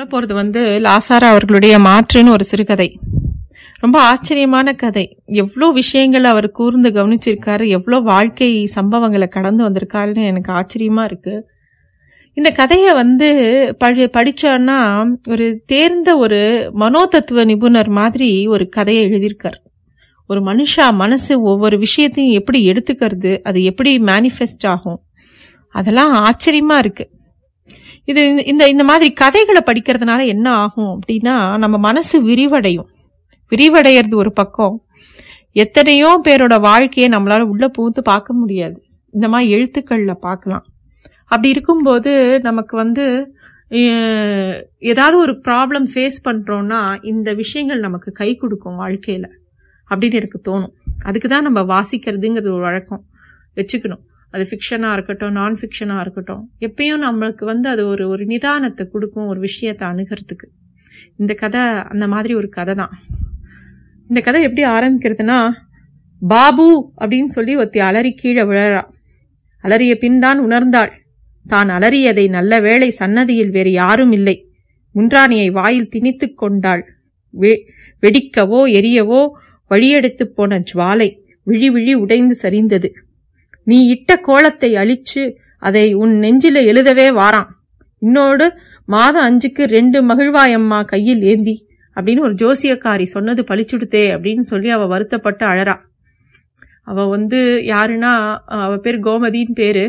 சொல்ல போகிறது வந்து லாசாரா அவர்களுடைய மாற்றுன்னு ஒரு சிறுகதை. ரொம்ப ஆச்சரியமான கதை. எவ்வளோ விஷயங்கள் அவர் கூர்ந்து கவனிச்சிருக்காரு எவ்வளோ வாழ்க்கை சம்பவங்களை கடந்து வந்திருக்காருன்னு எனக்கு ஆச்சரியமாக இருக்குது இந்த கதையை வந்து படி படிச்சோன்னா ஒரு தேர்ந்த ஒரு மனோதத்துவ நிபுணர் மாதிரி ஒரு கதையை எழுதியிருக்கார். ஒரு மனுஷா மனசு ஒவ்வொரு விஷயத்தையும் எப்படி எடுத்துக்கிறது அது எப்படி மேனிஃபெஸ்ட் ஆகும் அதெல்லாம் ஆச்சரியமாக இருக்குது இது இந்த- இந்த மாதிரி கதைகளை படிக்கிறதுனால என்ன ஆகும் அப்படின்னா நம்ம மனசு விரிவடையும். விரிவடைகிறது ஒரு பக்கம். எத்தனையோ பேரோட வாழ்க்கையை நம்மளால உள்ள புகுந்து பார்க்க முடியாது. இந்த மாதிரி எழுத்துக்கள்ல பார்க்கலாம். அப்படி இருக்கும்போது நமக்கு வந்து ஏதாவது ஒரு ப்ராப்ளம் ஃபேஸ் பண்ணுறோன்னா இந்த விஷயங்கள் நமக்கு கை கொடுக்கும் வாழ்க்கையில். அப்படின்னு எனக்கு தோணும். அதுக்கு தான் நம்ம வாசிக்கிறதுங்கிறது ஒரு வழக்கம். வச்சுக்கணும். அது ஃபிக்ஷனாக இருக்கட்டும் நான் ஃபிக்ஷனாக இருக்கட்டும் எப்பயும் நம்மளுக்கு வந்து அது ஒரு ஒரு நிதானத்தை கொடுக்கும் ஒரு விஷயத்தை அணுகிறதுக்கு. இந்த கதை அந்த மாதிரி ஒரு கதை தான். இந்த கதை எப்படி ஆரம்பிக்கிறதுனா பாபு அப்படின்னு சொல்லி ஒத்தி அலறி கீழே விழறா. அலறிய பின் தான் உணர்ந்தாள். தான் அலறியதை நல்ல வேளை சன்னதியில் வேறு யாரும் இல்லை. முன்றாணியை வாயில் திணித்து கொண்டாள். வெ- வெடிக்கவோ எரியவோ வழியெடுத்து போன ஜுவாலை விழி விழி உடைந்து சரிந்தது. நீ இட்ட கோலத்தை அழிச்சு அதை உன் நெஞ்சில எழுதவே வாரான். இன்னோடு மாதம் அஞ்சுக்கு ரெண்டு மகிழ்வாயம்மா கையில் ஏந்தி அப்படின்னு ஒரு ஜோசியக்காரி சொன்னது பழிச்சுடுத்தே அப்படின்னு சொல்லி அவ வருத்தப்பட்டு அழறா. அவ வந்து யாருன்னா அவ பேர் கோமதின்னு பேரு.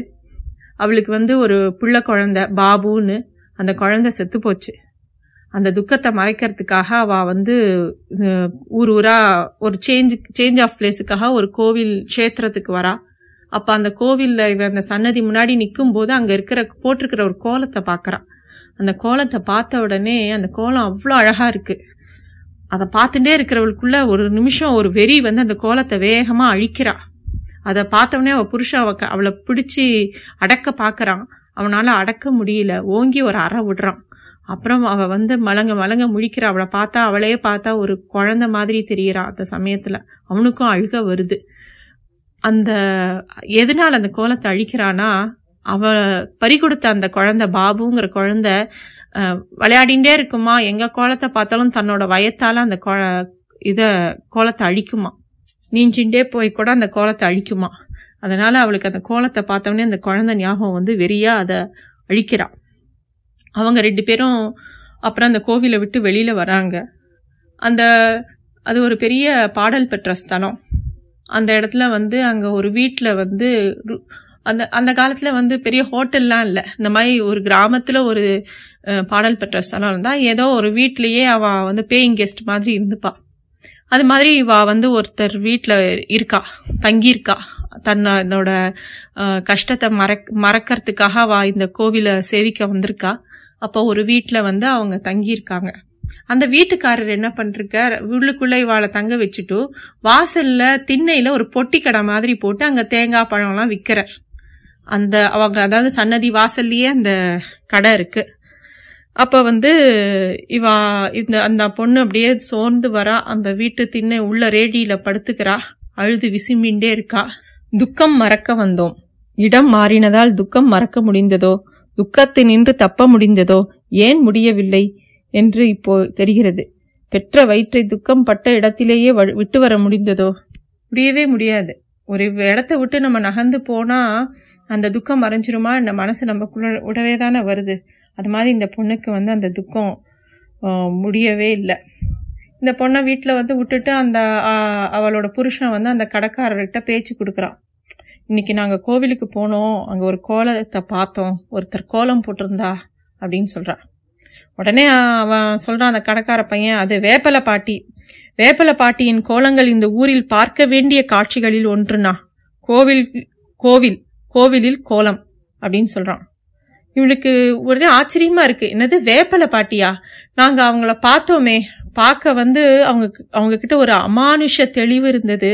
அவளுக்கு வந்து ஒரு புள்ள குழந்தை பாபுன்னு அந்த குழந்தை செத்து போச்சு. அந்த துக்கத்தை மறைக்கிறதுக்காக அவ வந்து ஊர் ஊரா ஒரு சேஞ்ச் சேஞ்ச் ஆஃப் பிளேஸுக்காக ஒரு கோவில் க்ஷேத்திரத்துக்கு வரா. அப்ப அந்த கோவில்ல இவ அந்த சன்னதி முன்னாடி நிற்கும் போது அங்க இருக்கிற போட்டிருக்கிற ஒரு கோலத்தை பாக்குறான். அந்த கோலத்தை பார்த்த உடனே அந்த கோலம் அவ்வளோ அழகா இருக்கு. அதை பார்த்துட்டே இருக்கிறவளுக்குள்ள ஒரு நிமிஷம் ஒரு வெறி வந்து அந்த கோலத்தை வேகமா அழிக்கிறா. அதை பார்த்தவொடனே அவள் புருஷன் அவ க- அவளை பிடிச்சி அடக்க பார்க்கறான் அவனால் அடக்க முடியல. ஓங்கி ஒரு அறை விடுறான். அப்புறம் அவள் வந்து மலங்க மலங்க முழிக்கிறா. அவளை பார்த்தா அவளையே பார்த்தா ஒரு குழந்த மாதிரி தெரியறா அந்த சமயத்தில். அவனுக்கும் அழுக வருது. அந்த எதனால் அந்த கோலத்தை அழிக்கிறானா அவ பறி கொடுத்த அந்த குழந்தை பாபுங்கிற குழந்தை விளையாடிண்டே இருக்குமா? எங்க கோலத்தை பார்த்தாலும் தன்னோட வயத்தால அந்த கோ இத கோலத்தை அழிக்குமா? நீஞ்சிண்டே போய் கூட அந்த கோலத்தை அழிக்குமா? அதனால அவளுக்கு அந்த கோலத்தை பார்த்தவொடனே அந்த குழந்தை ஞாபகம் வந்து வெறியா அதை அழிக்கிறான் அவங்க ரெண்டு பேரும் அப்புறம் அந்த கோவிலை விட்டு வெளியில வராங்க. அந்த அது ஒரு பெரிய பாடல் பெற்ற ஸ்தலம். அந்த இடத்துல வந்து அங்கே ஒரு வீட்டில் வந்து அந்த அந்த காலத்தில் வந்து பெரிய ஹோட்டல்லாம் இல்லை. இந்த மாதிரி ஒரு கிராமத்தில் ஒரு பாடல் பெற்ற ஸ்தலம் இருந்தால் ஏதோ ஒரு வீட்லேயே அவள் வந்து பேயிங் கெஸ்ட் மாதிரி இருந்துப்பா. அது மாதிரி இவா வந்து ஒருத்தர் வீட்டில் இருக்கா தங்கியிருக்கா. தன்னோட கஷ்டத்தை மறக் மறக்கிறதுக்காக அவ இந்த கோவிலை சேவிக்க வந்திருக்கா. அப்போ ஒரு வீட்டில் வந்து அவங்க தங்கியிருக்காங்க. அந்த வீட்டுக்காரர் என்ன பண்ணிருக்கார் உள்ளுக்குள்ளே இவாளை தங்க வச்சுட்டு வாசல்ல திண்ணையில ஒரு பொட்டி கடை மாதிரி போட்டு அங்க தேங்காய் பழம்லாம் விற்கிறார் அந்த அவங்க அதாவது சன்னதி வாசல்லையே அந்த கடை இருக்கு. அப்போ வந்து இவா இந்த அந்த பொண்ணு அப்படியே சோர்ந்து வரா. அந்த வீட்டு திண்ணை உள்ள ரேடியில் படுத்துக்கிறா. அழுது விசும்பிண்டே இருக்கா. துக்கம் மறக்க வந்தோம். இடம் மாறினதால் துக்கம் மறக்க முடிந்ததோ? துக்கத்தை நின்று தப்ப முடிந்ததோ? ஏன் முடியவில்லை? என்று இப்போ தெரிகிறது. பெற்ற வயிற்றை துக்கம் பட்ட இடத்திலேயே வ- விட்டு வர முடிந்ததோ? முடியவே முடியாது. ஒரு இடத்த விட்டு நம்ம நகர்ந்து போனால் அந்த துக்கம் மறைஞ்சிருமா? இந்த மனசு நமக்குள்ள உடவே தானே வருது. அது மாதிரி இந்த பொண்ணுக்கு வந்து அந்த துக்கம் முடியவே இல்லை. இந்த பொண்ணை வீட்டில் வந்து விட்டுட்டு அந்த அவளோட புருஷன் வந்து அந்த கடைக்காரர்கிட்ட பேச்சு கொடுக்குறான். இன்னைக்கு நாங்கள் கோவிலுக்கு போனோம். அங்கே ஒரு கோலத்தை பார்த்தோம். ஒருத்தர் கோலம் போட்டிருந்தா அப்படின்னு சொல்கிறான் உடனே அவன் சொல்கிறான் அந்த கடைக்கார பையன் அது வேப்பல பாட்டி. வேப்பல பாட்டியின் கோலங்கள் இந்த ஊரில் பார்க்க வேண்டிய காட்சிகளில் ஒன்றுண்ணா. கோவில் கோவில் கோவிலில் கோலம் அப்படின்னு சொல்கிறான் இவளுக்கு ஒரே ஆச்சரியமா இருக்கு. என்னது வேப்பல பாட்டியா? நாங்க அவங்கள பார்த்தோமே. பார்க்க வந்து அவங்க அவங்க கிட்ட ஒரு அமானுஷ தெளிவு இருந்தது.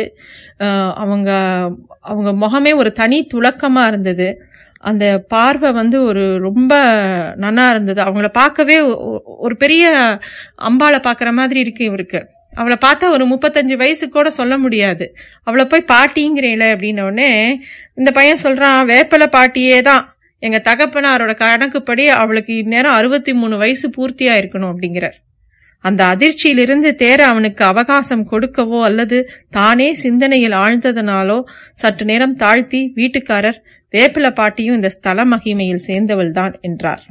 அவங்க அவங்க முகமே ஒரு தனி துலக்கமா இருந்தது. அந்த பார்வை வந்து ஒரு ரொம்ப நன்னா இருந்தது. அவங்கள பார்க்கவே ஒ- ஒரு பெரிய அம்பாளை பார்க்குற மாதிரி இருக்கு இவருக்கு. அவளை பார்த்தா ஒரு முப்பத்தஞ்சு வயசு கூட சொல்ல முடியாது. அவளை போய் பாட்டிங்கிறேல அப்படின்னோடனே இந்த பையன் சொல்கிறான் வேப்பல பாட்டியே தான். எங்கள் தகப்பனாரோட கணக்குப்படி அவளுக்கு இந்நேரம் அறுபத்தி மூணு வயசு பூர்த்தியாக இருக்கணும் அப்படிங்கிறார். அந்த அதிர்ச்சியிலிருந்து தேர அவனுக்கு அவகாசம் கொடுக்கவோ அல்லது தானே சிந்தனையில் ஆழ்ந்ததனாலோ சற்று நேரம் தாழ்த்தி வீட்டுக்காரர் வேப்பில பாட்டியும் இந்த ஸ்தல மகிமையில் சேர்ந்தவள்தான் என்றார்.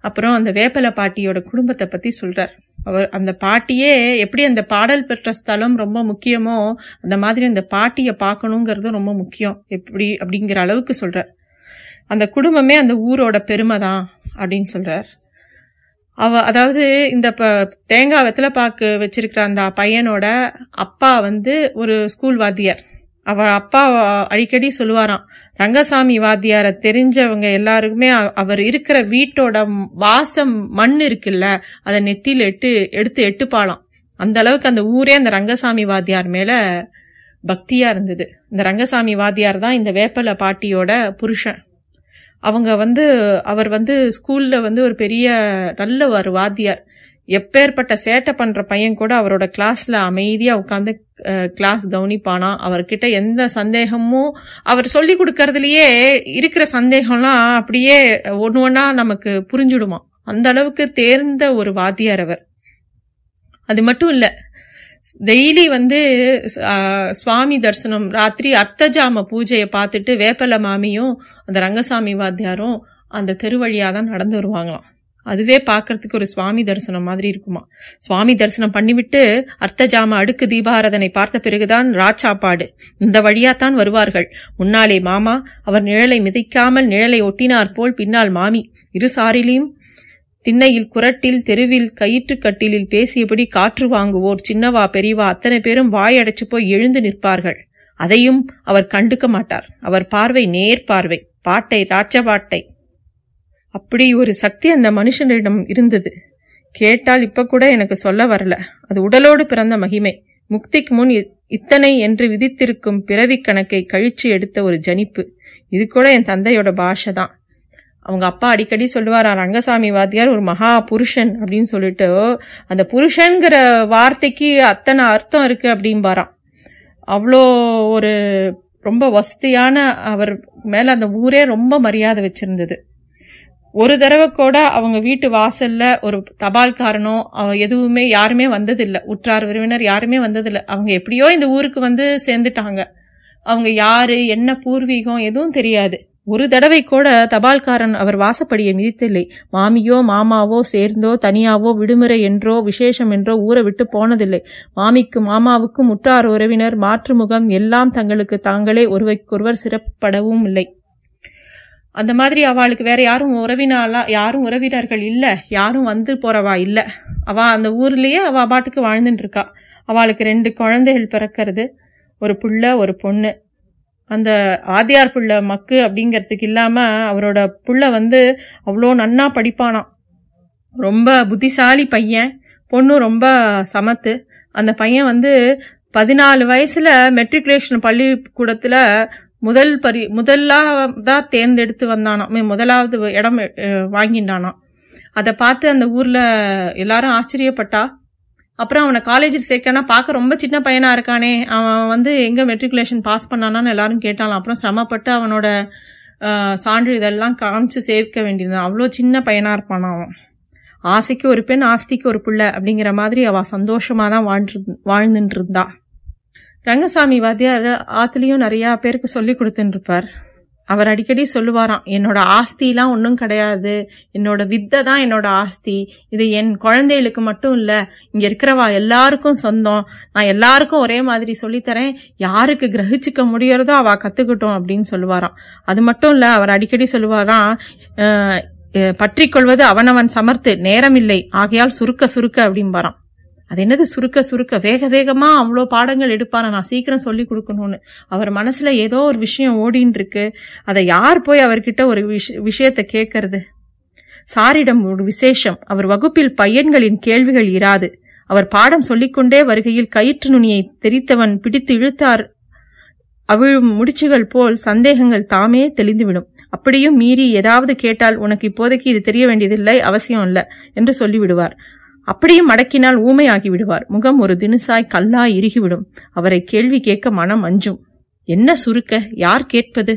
அப்புறம் அந்த வேப்பல பாட்டியோட குடும்பத்தை பத்தி சொல்றார். அவர் அந்த பாட்டியே எப்படி அந்த பாடல் பெற்ற ஸ்தலம் ரொம்ப முக்கியமோ அந்த மாதிரி அந்த பாட்டியை பார்க்கணுங்கிறது ரொம்ப முக்கியம். எப்படி அப்படிங்கிற அளவுக்கு சொல்றார். அந்த குடும்பமே அந்த ஊரோட பெருமை தான் அப்படின்னு சொல்றார். அவ அதாவது இந்த ப தேங்காய் வெத்தலை பாக்கு வச்சிருக்கிற அந்த பையனோட அப்பா வந்து ஒரு ஸ்கூல் வாத்தியார் அவ அப்பா அடிக்கடி சொல்லுவாராம் ரங்கசாமி வாத்தியாரை தெரிஞ்சவங்க எல்லாருக்குமே அவர் இருக்கிற வீட்டோட வாசம் மண் இருக்குல்ல அதை நெத்தியில் எட்டு எடுத்து எட்டுப்பாலாம் அந்த அளவுக்கு அந்த ஊரே அந்த ரங்கசாமி வாத்தியார் மேல பக்தியா இருந்தது. இந்த ரங்கசாமி வாத்தியார் தான் இந்த வேப்பல பாட்டியோட புருஷன். அவங்க வந்து அவர் வந்து ஸ்கூல்ல வந்து ஒரு பெரிய நல்ல ஒரு வாத்தியார். எப்பேற்பட்ட சேட்டை பண்ற பையன் கூட அவரோட கிளாஸ்ல அமைதியா உட்காந்து கிளாஸ் கவனிப்பானா? அவர்கிட்ட எந்த சந்தேகமும் அவர் சொல்லி கொடுக்கறதுலயே இருக்கிற சந்தேகம்லாம் அப்படியே ஒன்று ஒன்னா நமக்கு புரிஞ்சுடுமா? அந்த அளவுக்கு தேர்ந்த ஒரு வாத்தியார் அவர். அது மட்டும் இல்ல டெய்லி வந்து சுவாமி தரிசனம் ராத்திரி அர்த்தஜாம பூஜையை பார்த்துட்டு வேப்பல மாமியும் அந்த ரங்கசாமி வாத்தியாரும் அந்த தெருவழியா தான் நடந்து வருவாங்களாம். அதுவே பார்க்கறதுக்கு ஒரு சுவாமி தரிசனம் மாதிரி இருக்குமா? சுவாமி தரிசனம் பண்ணிவிட்டு அர்த்தஜாம அடுக்கு தீபாரதனை பார்த்த பிறகுதான் ராச்சாப்பாடு இந்த வழியாத்தான் வருவார்கள். முன்னாலே மாமா அவர் நிழலை மிதைக்காமல் நிழலை ஒட்டினார் போல் பின்னால் மாமி. இரு சாரிலையும் திண்ணையில் குரட்டில் தெருவில் கயிற்று கட்டிலில் பேசியபடி காற்று வாங்குவோர் சின்னவா பெரியவா அத்தனை பேரும் வாயடைச்சு போய் எழுந்து நிற்பார்கள். அதையும் அவர் கண்டுக்க மாட்டார். அவர் பார்வை நேர் பார்வை. பாட்டை ராஜபாட்டை அப்படி ஒரு சக்தி அந்த மனுஷனிடம் இருந்தது. கேட்டால் இப்ப கூட எனக்கு சொல்ல வரல. அது உடலோடு பிறந்த மகிமை. முக்திக்கு முன் இத்தனை என்று விதித்திருக்கும் பிறவி கணக்கை கழிச்சு எடுத்த ஒரு ஜனிப்பு. இது கூட என் தந்தையோட பாஷை தான். அவங்க அப்பா அடிக்கடி சொல்லுவாரா ரங்கசாமி வாத்தியார் ஒரு மகா புருஷன் அப்படின்னு சொல்லிட்டு அந்த புருஷன்கிற வார்த்தைக்கு அத்தனை அர்த்தம் இருக்கு அப்படிம்பாராம். அவ்வளோ ஒரு ரொம்ப வசதியான அவர் மேல அந்த ஊரே ரொம்ப மரியாதை வச்சிருந்தது. ஒரு தடவை கூட அவங்க வீட்டு வாசல்ல ஒரு தபால்காரனோ எதுவுமே யாருமே வந்ததில்ல. உற்றார் உறவினர் யாருமே வந்ததில்ல. அவங்க எப்படியோ இந்த ஊருக்கு வந்து சேர்ந்துட்டாங்க. அவங்க யாரு என்ன பூர்வீகம் எதுவும் தெரியாது. ஒரு தடவை கூட தபால்காரன் அவர் வாசப்படியை மிதித்தில்லை. மாமியோ மாமாவோ சேர்ந்தோ தனியாவோ விடுமுறை என்றோ விசேஷம் என்றோ ஊரை விட்டு போனதில்லை. மாமிக்கும் மாமாவுக்கும் உற்றார் உறவினர் மாற்றுமுகம் எல்லாம் தங்களுக்கு தாங்களே ஒருவருக்கொருவர் சிறப்படவும் இல்லை. அந்த மாதிரி அவளுக்கு வேற யாரும் உறவினாலா யாரும் உறவினர்கள் இல்லை யாரும் வந்து போறவா இல்லை. அவ அந்த ஊர்லயே அவ பாட்டுக்கு வாழ்ந்துட்டு இருக்கா அவளுக்கு ரெண்டு குழந்தைகள் பிறக்கிறது ஒரு புள்ள ஒரு பொண்ணு. அந்த ஆதியார் புள்ள மக்கு அப்படிங்கிறதுக்கு இல்லாம அவரோட புள்ள வந்து அவ்வளோ நன்னா படிப்பானாம் ரொம்ப புத்திசாலி பையன் பொண்ணு ரொம்ப சமத்து. அந்த பையன் வந்து பதினாலு வயசுல மெட்ரிகுலேஷன் பள்ளிக்கூடத்துல முதல் பரி முதலாவதாக தேர்ந்தெடுத்து வந்தானாம். முதலாவது இடம் வாங்கிட்டானாம் அதை பார்த்து அந்த ஊர்ல எல்லாரும் ஆச்சரியப்பட்டா. அப்புறம் அவனை காலேஜில் சேர்க்கனா பார்க்க ரொம்ப சின்ன பையனா இருக்கானே. அவன் வந்து எங்க மெட்ரிகுலேஷன் பாஸ் பண்ணானான்னு எல்லாரும் கேட்டாலாம். அப்புறம் சிரமப்பட்டு அவனோட சான்று இதெல்லாம் காமிச்சு சேர்க்க வேண்டியதுதான். அவ்வளோ சின்ன பையனா இருப்பானா அவன். ஆசைக்கு ஒரு பெண் ஆஸ்திக்கு ஒரு பிள்ளை அப்படிங்கிற மாதிரி அவ சந்தோஷமா தான் வாழ்ந்து வாழ்ந்துட்டு இருந்தா ரங்கசாமி வாத்தியார் ஆத்துலேயும் நிறையா பேருக்கு சொல்லி கொடுத்துட்டுருப்பார் அவர் அடிக்கடி சொல்லுவாராம் என்னோட ஆஸ்திலாம் ஒன்றும் கிடையாது. என்னோட வித்தை தான் என்னோட ஆஸ்தி. இது என் குழந்தைகளுக்கு மட்டும் இல்லை இங்கே இருக்கிறவா எல்லாருக்கும் சொந்தம். நான் எல்லாருக்கும் ஒரே மாதிரி சொல்லித்தரேன். யாருக்கு கிரகிச்சிக்க முடியறதோ அவ கற்றுக்கிட்டோம் அப்படின்னு சொல்லுவாராம். அது மட்டும் இல்லை அவர் அடிக்கடி சொல்லுவாராம் பற்றி கொள்வது பற்றிக்கொள்வது அவனவன் சமர்த்து நேரமில்லை. ஆகையால் சுருக்க சுருக்க அப்படிம்பாராம். அது என்னது? சுருக்க சுருக்க. வேக வேகமாக அவ்வளோ பாடங்கள் எடுப்பான? நான் சீக்கிரம் சொல்லி கொடுக்கணும்னு. அவர் மனசுல ஏதோ ஒரு விஷயம் ஓடின்னு இருக்கு அதை யார் போய் அவர்கிட்ட ஒரு விஷ- விஷயத்தை கேட்கறது சாரிடம் ஒரு விசேஷம். அவர் வகுப்பில் பையன்களின் கேள்விகள் இராது. அவர் பாடம் சொல்லிக்கொண்டே வருகையில் கயிற்று நுனியை தெரித்தவன் பிடித்து இழுத்தார். அவிழும் முடிச்சுகள் போல் சந்தேகங்கள் தாமே தெளிந்துவிடும். அப்படியும் மீறி ஏதாவது கேட்டால் உனக்கு இப்போதைக்கு இது தெரிய வேண்டியதில்லை அவசியம் இல்லை என்று சொல்லிவிடுவார். அப்படியும் மடக்கினால் ஊமையாகி விடுவார். முகம் ஒரு தினுசாய் கல்லாய் இறுகிவிடும். அவரை கேள்வி கேட்க மனம் அஞ்சும். என்ன சுருக்க? யார் கேட்பது?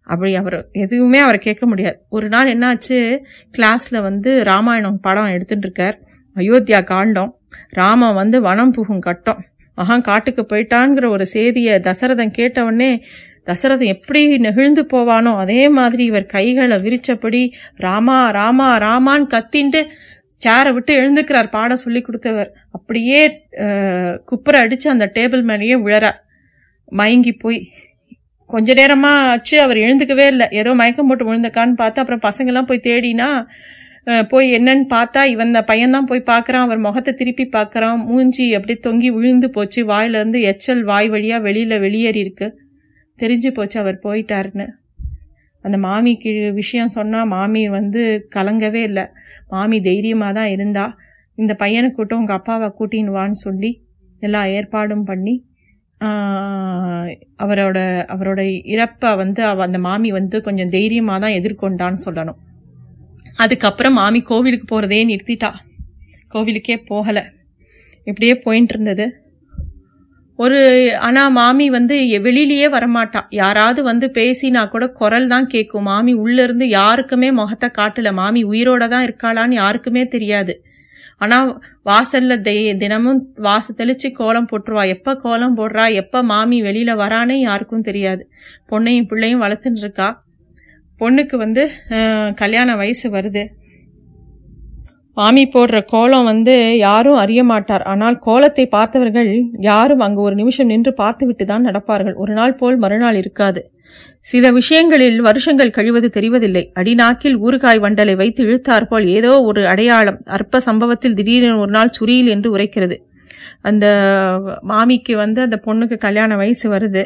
அப்படி அவர் எதுவுமே அவரை கேட்க முடியாது. ஒரு நாள் என்னாச்சு? கிளாஸ்ல வந்து ராமாயணம் படம் எடுத்துட்டு இருக்கார் அயோத்தியா காண்டம். ராமன் வந்து வனம் புகும் கட்டம். மகான் காட்டுக்கு போயிட்டான்ங்கிற ஒரு செய்தியை தசரதன் கேட்டவொடனே தசரதன் எப்படி நெகிழ்ந்து போவானோ அதே மாதிரி இவர் கைகளை விரிச்சபடி ராமா ராமா ராமான்னு கத்தின்ட்டு சேரை விட்டு எழுந்துக்கிறார் பாடம் சொல்லி கொடுத்தவர். அப்படியே குப்புற அடிச்சு அந்த டேபிள் மேலேயே விழறார் மயங்கி போய். கொஞ்ச நேரமா ஆச்சு அவர் எழுந்துக்கவே இல்லை. ஏதோ மயக்கம் போட்டு விழுந்திருக்கான்னு பார்த்தா அப்புறம் பசங்கெல்லாம் போய் தேடினா போய் என்னன்னு பார்த்தா இவன் இந்த பையன்தான் போய் பார்க்குறான். அவர் முகத்தை திருப்பி பார்க்குறான். மூஞ்சி அப்படியே தொங்கி விழுந்து போச்சு. வாயிலிருந்து எச்சல் வாய் வழியாக வெளியில் வெளியேறி இருக்கு. தெரிஞ்சு போச்சு அவர் போயிட்டாருன்னு. அந்த மாமிக்கு விஷயம் சொன்னால் மாமி வந்து கலங்கவே இல்லை. மாமி தைரியமாக தான் இருந்தா. இந்த பையனை கூட்டம் உங்கள் அப்பாவை கூட்டின்னு வான்னு சொல்லி எல்லா ஏற்பாடும் பண்ணி அவரோட அவரோட இறப்பை வந்து அவ அந்த மாமி வந்து கொஞ்சம் தைரியமாக தான் எதிர்கொண்டான்னு சொல்லணும். அதுக்கப்புறம் மாமி கோவிலுக்கு போகிறதே நிறுத்திட்டா. கோவிலுக்கே போகலை. இப்படியே போயிட்டு இருந்தது. ஒரு ஆனா மாமி வந்து எ- வெளியிலயே வரமாட்டா. யாராவது வந்து பேசினா கூட குரல் தான் கேட்கும் மாமி உள்ள இருந்து யாருக்குமே முகத்தை காட்டல. மாமி உயிரோட தான் இருக்காளான்னு யாருக்குமே தெரியாது. ஆனா வாசல்ல தெய்- தினமும் வாச தெளிச்சு கோலம் போட்டுருவா. எப்ப கோலம் போடுறா? எப்ப மாமி வெளியில வரானே யாருக்கும் தெரியாது. பொண்ணையும் பிள்ளையும் வளர்த்துட்டு இருக்கா. பொண்ணுக்கு வந்து கல்யாண வயசு வருது. மாமி போடுற கோலம் வந்து யாரும் அறிய மாட்டார். ஆனால் கோலத்தை பார்த்தவர்கள் யாரும் அங்கு ஒரு நிமிஷம் நின்று பார்த்துவிட்டு தான் நடப்பார்கள். ஒரு நாள் போல் மறுநாள் இருக்காது. சில விஷயங்களில் வருஷங்கள் கழிவது தெரிவதில்லை. அடிநாக்கில் ஊறுகாய் வண்டலை வைத்து இழுத்தாற்போல் ஏதோ ஒரு அடையாளம் அற்ப சம்பவத்தில் திடீரென ஒரு நாள் சுரியில் என்று உரைக்கிறது. அந்த மாமிக்கு வந்து அந்த பொண்ணுக்கு கல்யாண வயசு வருது.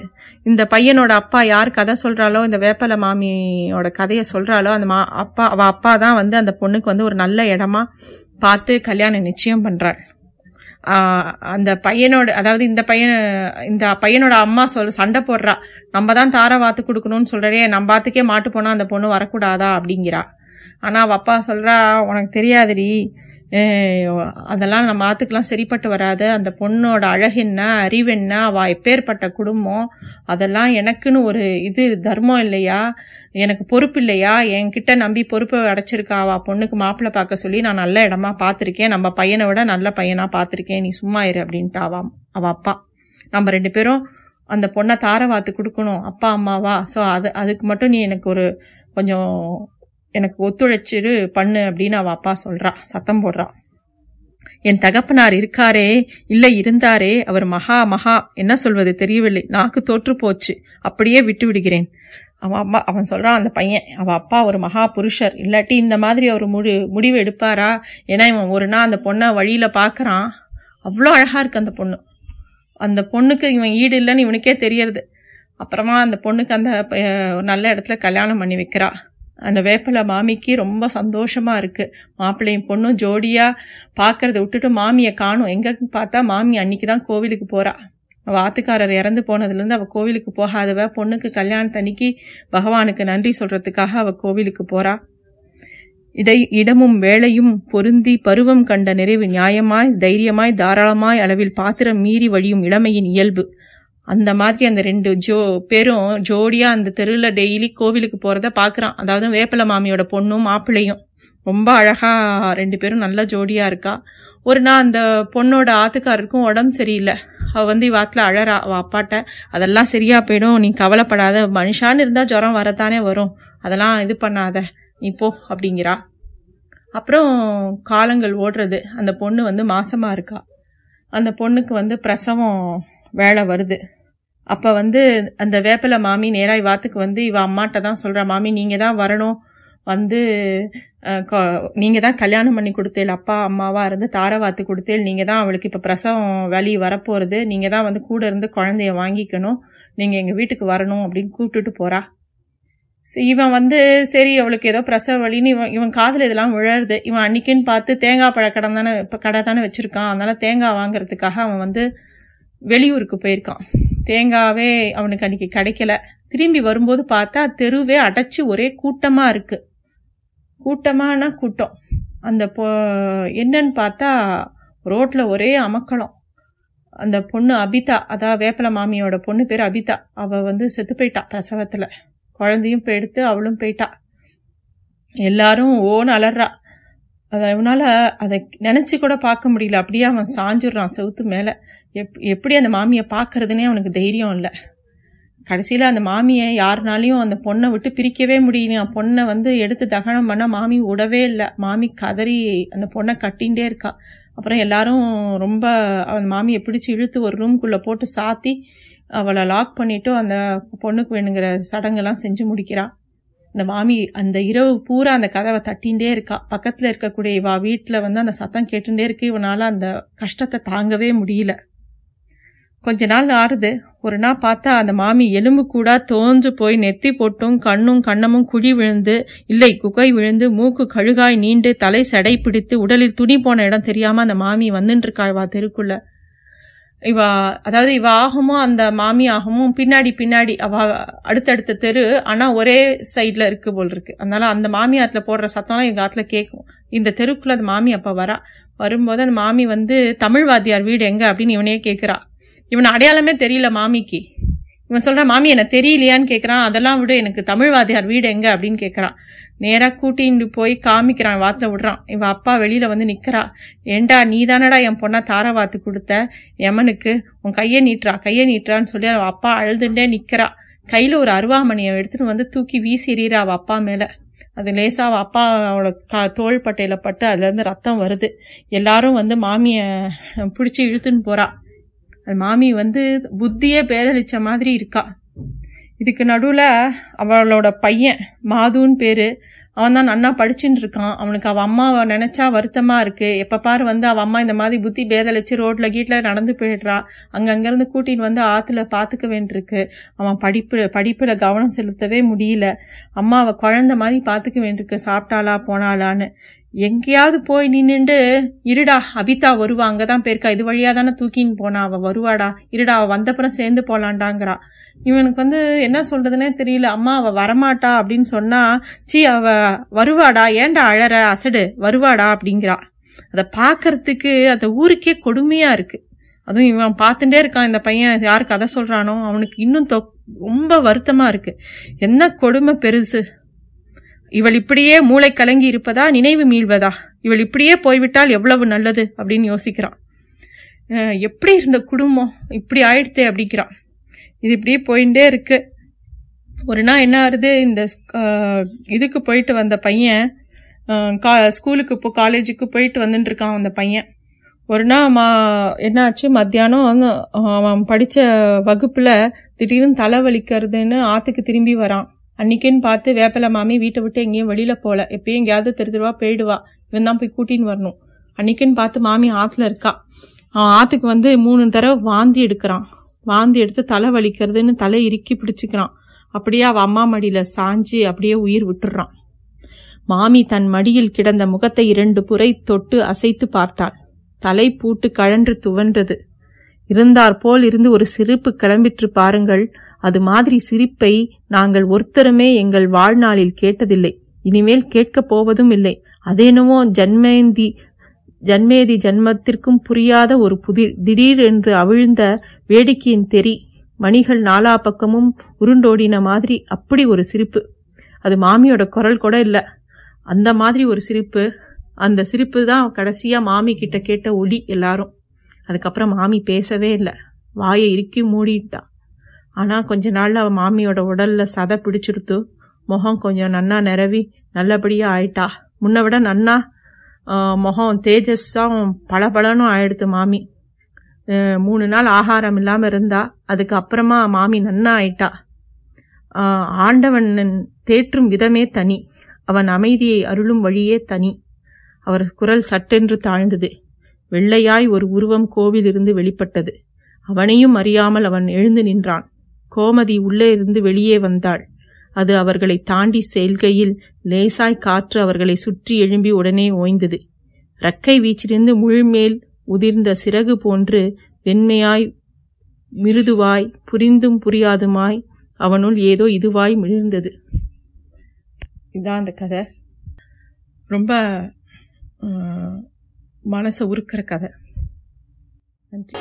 இந்த பையனோட அப்பா யார் கதை சொல்கிறாலோ இந்த வேப்பல மாமியோட கதையை சொல்கிறாலோ அந்த மா அப்பா அவள் அப்பா தான் வந்து அந்த பொண்ணுக்கு வந்து ஒரு நல்ல இடமா பார்த்து கல்யாணம் நிச்சயம் பண்ணுறாள் அந்த பையனோட அதாவது இந்த பையன் இந்த பையனோட அம்மா சொல் சண்டை போடுறா. நம்ம தான் தாரை வாத்து கொடுக்கணும்னு சொல்கிறே நம்ம பார்த்துக்கே மாட்டு போனால் அந்த பொண்ணு வரக்கூடாதா அப்படிங்கிறா. ஆனால் அவள் அப்பா சொல்கிறா உனக்கு தெரியாதுடி. அதெல்லாம் நம்ம ஆத்துக்கெலாம் சரிப்பட்டு வராது. அந்த பொண்ணோட அழகு என்ன அறிவு என்ன எப்பேற்பட்ட குடும்பம் அதெல்லாம் எனக்குன்னு ஒரு இது தர்மம் இல்லையா? எனக்கு பொறுப்பு இல்லையா? என்கிட்ட நம்பி பொறுப்பை அடைச்சிருக்கா அவள் பொண்ணுக்கு மாப்பிள்ளை பார்க்க சொல்லி நான் நல்ல இடமா பார்த்துருக்கேன். நம்ம பையனை விட நல்ல பையனாக பார்த்துருக்கேன். நீ சும்மா இரு அப்படின்ட்டு அவ அவ அப்பா. நம்ம ரெண்டு பேரும் அந்த பொண்ணை தாரவாத்து கொடுக்கணும். அப்பா அம்மாவா? ஸோ அது அதுக்கு மட்டும் நீ எனக்கு ஒரு கொஞ்சம் எனக்கு ஒத்துழைச்சிரு பண்ணு அப்படின்னு அவ அப்பா சொல்றா. சத்தம் போடுறா. என் தகப்பனார் இருக்காரே இல்லை இருந்தாரே அவர் மகா மகா என்ன சொல்வது தெரியவில்லை. நாக்கு தோற்று போச்சு. அப்படியே விட்டு விடுகிறேன். அவன் அம்மா அவன் சொல்றான் அந்த பையன் அவள் அப்பா ஒரு மகா புருஷர். இல்லாட்டி இந்த மாதிரி அவர் முடி முடிவு எடுப்பாரா? ஏன்னா இவன் ஒரு நாள் அந்த பொண்ணை வழியில பார்க்குறான் அவ்வளோ அழகா இருக்கு அந்த பொண்ணு. அந்த பொண்ணுக்கு இவன் ஈடு இல்லைன்னு இவனுக்கே தெரியறது. அப்புறமா அந்த பொண்ணுக்கு அந்த ஒரு நல்ல இடத்துல கல்யாணம் பண்ணி வைக்கிறா. அந்த வேப்பிலை மாமிக்கு ரொம்ப சந்தோஷமாக இருக்குது மாப்பிள்ளையும் பொண்ணும் ஜோடியாக பார்க்கறத விட்டுட்டு மாமியை காணும். எங்கே பார்த்தா மாமி அன்னைக்கு தான் கோவிலுக்கு போகிறா வாத்துக்காரர் இறந்து போனதுலேருந்து அவள் கோவிலுக்கு போகாதவ பொண்ணுக்கு கல்யாணத்தன்னைக்கு பகவானுக்கு நன்றி சொல்கிறதுக்காக அவள் கோவிலுக்கு போகிறா இடை இடமும் வேளையும் பொருந்தி பருவம் கண்ட நிறைவு நியாயமாய் தைரியமாய் தாராளமாய் அளவில் பாத்திரம் மீறி வழியும் இளமையின் இயல்பு. அந்த மாதிரி அந்த ரெண்டு ஜோ பேரும் ஜோடியாக அந்த தெருவில் டெய்லி கோவிலுக்கு போகிறத பார்க்குறான் அதாவது வேப்பல மாமியோட பொண்ணும் மாப்பிள்ளையும். ரொம்ப அழகாக ரெண்டு பேரும் நல்ல ஜோடியாக இருக்கா. ஒரு நாள் அந்த பொண்ணோட ஆத்துக்காரருக்கும் உடம்பு சரியில்லை. அவள் வந்து இவாத்துல அழறா. அவள் அப்பாட்ட அதெல்லாம் சரியாக போயிடும். நீ கவலைப்படாத. மனுஷான்னு இருந்தால் ஜுரம் வரத்தானே வரும். அதெல்லாம் இது பண்ணாத. நீ போ அப்படிங்கிறா. அப்புறம் காலங்கள் ஓடுறது. அந்த பொண்ணு வந்து மாசமாக இருக்கா. அந்த பொண்ணுக்கு வந்து பிரசவம் வேலை வருது. அப்போ வந்து அந்த வேப்பில மாமி நேரா இவாத்துக்கு வந்து இவ அம்மாட்ட தான் சொல்கிறா மாமி நீங்கள் தான் வரணும். வந்து நீங்கள் கொ- தான் கல்யாணம் பண்ணி கொடுத்தேள். அப்பா அம்மாவாக இருந்து தாரவாத்து கொடுத்தேள். நீங்கள் தான் அவளுக்கு இப்போ பிரசவம் வலி வரப்போகிறது நீங்கள் தான் வந்து கூட இருந்து குழந்தைய வாங்கிக்கணும். நீங்கள் எங்கள் வீட்டுக்கு வரணும் அப்படின்னு கூப்பிட்டுட்டு போகிறா இவன் வந்து சரி அவளுக்கு ஏதோ பிரசவ வலின்னு இவன் இவன் காதில் இதெல்லாம் விழருது இவன் அன்னைக்குன்னு பார்த்து தேங்காய் பழ தானே இப்போ கடை தானே வச்சுருக்கான். அதனால் தேங்காய் வாங்குறதுக்காக அவன் வந்து வெளியூருக்கு போயிருக்கான். தேங்காவே அவனுக்கு அன்றைக்கி கிடைக்கல. திரும்பி வரும்போது பார்த்தா தெருவே அடைச்சு ஒரே கூட்டமாக இருக்குது கூட்டமான கூட்டம். அந்த பொ என்னன்னு பார்த்தா ரோட்டில் ஒரே அமக்களம் அந்த பொண்ணு அபிதா அதாவது வேப்பல மாமியோட பொண்ணு பேர் அபிதா. அவள் வந்து செத்து போயிட்டா பிரசவத்தில். குழந்தையும் போய் எடுத்து அவளும் போயிட்டா. எல்லாரும் ஓன்னு அலறா. அதை அவனால் அதை நினைச்சு கூட பார்க்க முடியல. அப்படியே அவன் சாஞ்சிடுறான் செவுத்து மேல. எப் எப்படி அந்த மாமியை பார்க்கறதுனே அவனுக்கு தைரியம் இல்லை. கடைசியில் அந்த மாமியை யாருனாலையும் அந்த பொண்ணை விட்டு பிரிக்கவே முடியல. பொண்ணை வந்து எடுத்து தகனம் பண்ணால் மாமி விடவே இல்லை. மாமி கதறி அந்த பொண்ணை கட்டிகிட்டே இருக்கா. அப்புறம் எல்லாரும் ரொம்ப அந்த மாமியை பிடிச்சி இழுத்து ஒரு ரூம்குள்ளே போட்டு சாத்தி அவளை லாக் பண்ணிட்டு அந்த பொண்ணுக்கு வேணுங்கிற சடங்கெல்லாம் செஞ்சு முடிக்கிறாள் இந்த மாமி அந்த இரவு பூரா அந்த கதவை தட்டின்ண்டே இருக்கா. பக்கத்தில் இருக்கக்கூடிய இவா வீட்டில் வந்து அந்த சத்தம் கேட்டுட்டே இருக்கு. இவனால அந்த கஷ்டத்தை தாங்கவே முடியல. கொஞ்ச நாள் ஆறுது. ஒரு நாள் பார்த்தா அந்த மாமி எலும்பு கூட தோஞ்சு போய் நெத்தி போட்டும் கண்ணும் கண்ணமும் குழி விழுந்து இல்லை குகை விழுந்து மூக்கு கழுகாய் நீண்டு தலை சடை பிடித்து உடலில் துணி போன இடம் தெரியாம அந்த மாமி வந்துட்டு இருக்கா தெருக்குள்ள. இவா அதாவது இவ ஆகமும் அந்த மாமி ஆகமும் பின்னாடி பின்னாடி அவ அடுத்தடுத்த தெரு ஆனா ஒரே சைட்ல இருக்கு போல் இருக்கு. அதனால அந்த மாமி ஆத்துல போடுற சத்தம்லாம் எங்க ஆத்துல கேட்கும் இந்த தெருக்குள்ள அந்த மாமி அப்ப வரா. வரும்போது அந்த மாமி வந்து தமிழ் வாத்தியார் வீடு எங்க? அப்படின்னு இவனே கேக்குறா. இவன் அடையாளமே தெரியல மாமிக்கு. இவன் சொல்றான் மாமி என்ன தெரியலையான்னு கேட்கறான் அதெல்லாம் விட எனக்கு தமிழ் வாத்தியார் வீடு எங்க? அப்படின்னு கேட்கறான் நேராக கூட்டின்னு போய் காமிக்கிறான் வாத்துல விடுறான். இவன் அப்பா வெளியில வந்து நிற்கிறா ஏண்டா நீ தானடா என் பொண்ணா தார வாத்து கொடுத்த? யமனுக்கு உன் கையை நீட்டுறா கையை நீட்டுறான்னு சொல்லி அவன் அப்பா அழுதுண்டே நிற்கிறா கையில் ஒரு அருவாமணியை எடுத்துகிட்டு வந்து தூக்கி வீசி எறிகிறா அவள் அப்பா மேலே. அது லேசாக அவள் அப்பா அவளோட கா தோல் பட்டையில் பட்டு அதுலேருந்து ரத்தம் வருது. எல்லாரும் வந்து மாமியை பிடிச்சி இழுத்துன்னு போகிறா அது மாமி வந்து புத்தியே பேதளிச்ச மாதிரி இருக்கா. இதுக்கு நடுவில் அவளோட பையன் மாதுன்னு பேர் அவன் தான் நன்னா படிச்சுட்டு இருக்கான். அவனுக்கு அவ அம்மாவை நினச்சா வருத்தமாக இருக்குது எப்போ பாரு வந்து அவள் அம்மா இந்த மாதிரி புத்தி பேதலிச்சு ரோட்டில் கீட்டில் நடந்து போயிடுறா. அங்க அங்கிருந்து வந்து ஆற்றுல பார்த்துக்க வேண்டியிருக்கு. அவன் படிப்பு படிப்பில் கவனம் செலுத்தவே முடியல. அம்மாவை குழந்த மாதிரி பார்த்துக்க வேண்டியிருக்கு. சாப்பிட்டாளா போனாளான்னு. எங்கேயாவது போய் நின்றுண்டு இருடா அபிதா வருவா. அங்கதான் போயிருக்கா. இது வழியாக தானே தூக்கின்னு போனா. அவள் வருவாடா. இருடா அவள் வந்தப்புறம் சேர்ந்து போலாண்டாங்கிறா இவனுக்கு வந்து என்ன சொல்றதுன்னே தெரியல. அம்மா அவ வரமாட்டா அப்படின்னு சொன்னா சி அவ வருவாடா ஏன்டா அழற? அசடு வருவாடா? அப்படிங்கிறா. அதை பார்க்கறதுக்கு அந்த ஊருக்கே கொடுமையா இருக்கு. அதுவும் இவன் பார்த்துட்டே இருக்கான் இந்த பையன் யார் கதை சொல்றானோ அவனுக்கு இன்னும் தொ ரொம்ப வருத்தமா இருக்கு. என்ன கொடுமை பெருசு? இவள் இப்படியே மூளை கலங்கி இருப்பதா? நினைவு மீள்வதா? இவள் இப்படியே போய்விட்டால் எவ்வளவு நல்லது? அப்படின்னு யோசிக்கிறான். எப்படி இருந்த குடும்பம்? இப்படி ஆயிடுத்தே? அப்படிங்கிறான். இது இப்படியே போயிட்டே இருக்கு. ஒரு நாள் என்ன ஆகுது? இந்த இதுக்கு போயிட்டு வந்த பையன் கா ஸ்கூலுக்கு இப்போ காலேஜுக்கு போயிட்டு வந்துட்டு இருக்கான் அந்த பையன். ஒரு நாள் மா என்னாச்சு மத்தியானம் வந்து அவன் படித்த வகுப்பில் திடீர்னு தலை வலிக்கிறதுன்னு ஆற்றுக்கு திரும்பி வரான். அன்னைக்குன்னு பார்த்து வேப்பலை மாமி வீட்டை விட்டு எங்கேயும் வெளியில் போகல எப்பயும் எங்கேயாவது தெரு தெருவா போயிடுவா. இவன் தான் போய் கூட்டின்னு வரணும். அன்னைக்குன்னு பார்த்து மாமி ஆற்றுல இருக்கா. அவன் ஆற்றுக்கு வந்து மூணு தடவை வாந்தி எடுக்கிறான். வாந்தி எடுத்து தலை வலிக்கிறதுன்னு தலை இறுக்கி பிடிச்சிக்கிறான். அப்படியே அவ அம்மா மடியில சாஞ்சு அப்படியே உயிர் விட்டுறான். மாமி தன் மடியில் கிடந்த முகத்தை இரண்டு புரை தொட்டு அசைத்து பார்த்தாள். தலை பூட்டு கழன்று துவன்றது. இருந்தாற்போல் இருந்து ஒரு சிரிப்பு கிளம்பிற்று பாருங்கள். அது மாதிரி சிரிப்பை நாங்கள் ஒருத்தருமே எங்கள் வாழ்நாளில் கேட்டதில்லை. இனிமேல் கேட்கப் போவதும் இல்லை. அதேனமோ ஜன்மேந்தி ஜன்மேதி ஜன்மத்திற்கும் புரியாத ஒரு புதிர் திடீர் என்று அவிழ்ந்த வேடிக்கையின் தெறி மணிகள் நாலா பக்கமும் உருண்டோடின மாதிரி அப்படி ஒரு சிரிப்பு. அது மாமியோட குரல் கூட இல்ல. அந்த மாதிரி ஒரு சிரிப்பு. அந்த சிரிப்பு தான் கடைசியா மாமி கிட்ட கேட்ட ஒளி எல்லாரும். அதுக்கப்புறம் மாமி பேசவே இல்லை. வாயை இறுக்கி மூடிட்டான் ஆனா கொஞ்ச நாள்ல அவ மாமியோட உடல்ல சதை பிடிச்சிருத்து முகம் கொஞ்சம் நன்னா நிரவி நல்லபடியா ஆயிட்டா. முன்ன விட நன்னா முகம் தேஜஸ்ஸாகவும் பளபளனும் ஆயிடுத்து மாமி. மூணு நாள் ஆகாரம் இல்லாமல் இருந்தா அதுக்கப்புறமா மாமி நன்னா ஆயிட்டா. ஆண்டவன் தேற்றும் விதமே தனி. அவன் அமைதியை அருளும் வழியே தனி. அவர் குரல் சட்டென்று தாழ்ந்தது. வெள்ளையாய் ஒரு உருவம் கோவிலிருந்து வெளிப்பட்டது. அவனையும் அறியாமல் அவன் எழுந்து நின்றான். கோமதி உள்ளே இருந்து வெளியே வந்தாள். அது அவர்களை தாண்டி செல்கையில் லேசாய் காற்று அவர்களை சுற்றி எழும்பி உடனே ஓய்ந்தது. ரக்கை வீச்சிலிருந்து முழுமேல் உதிர்ந்த சிறகு போன்று வெண்மையாய் மிருதுவாய் புரிந்தும் புரியாதுமாய் அவனுள் ஏதோ இதுவாய் மிளிர்ந்தது. இதான் அந்த கதை. ரொம்ப மனசை உருக்கிற கதை. நன்றி.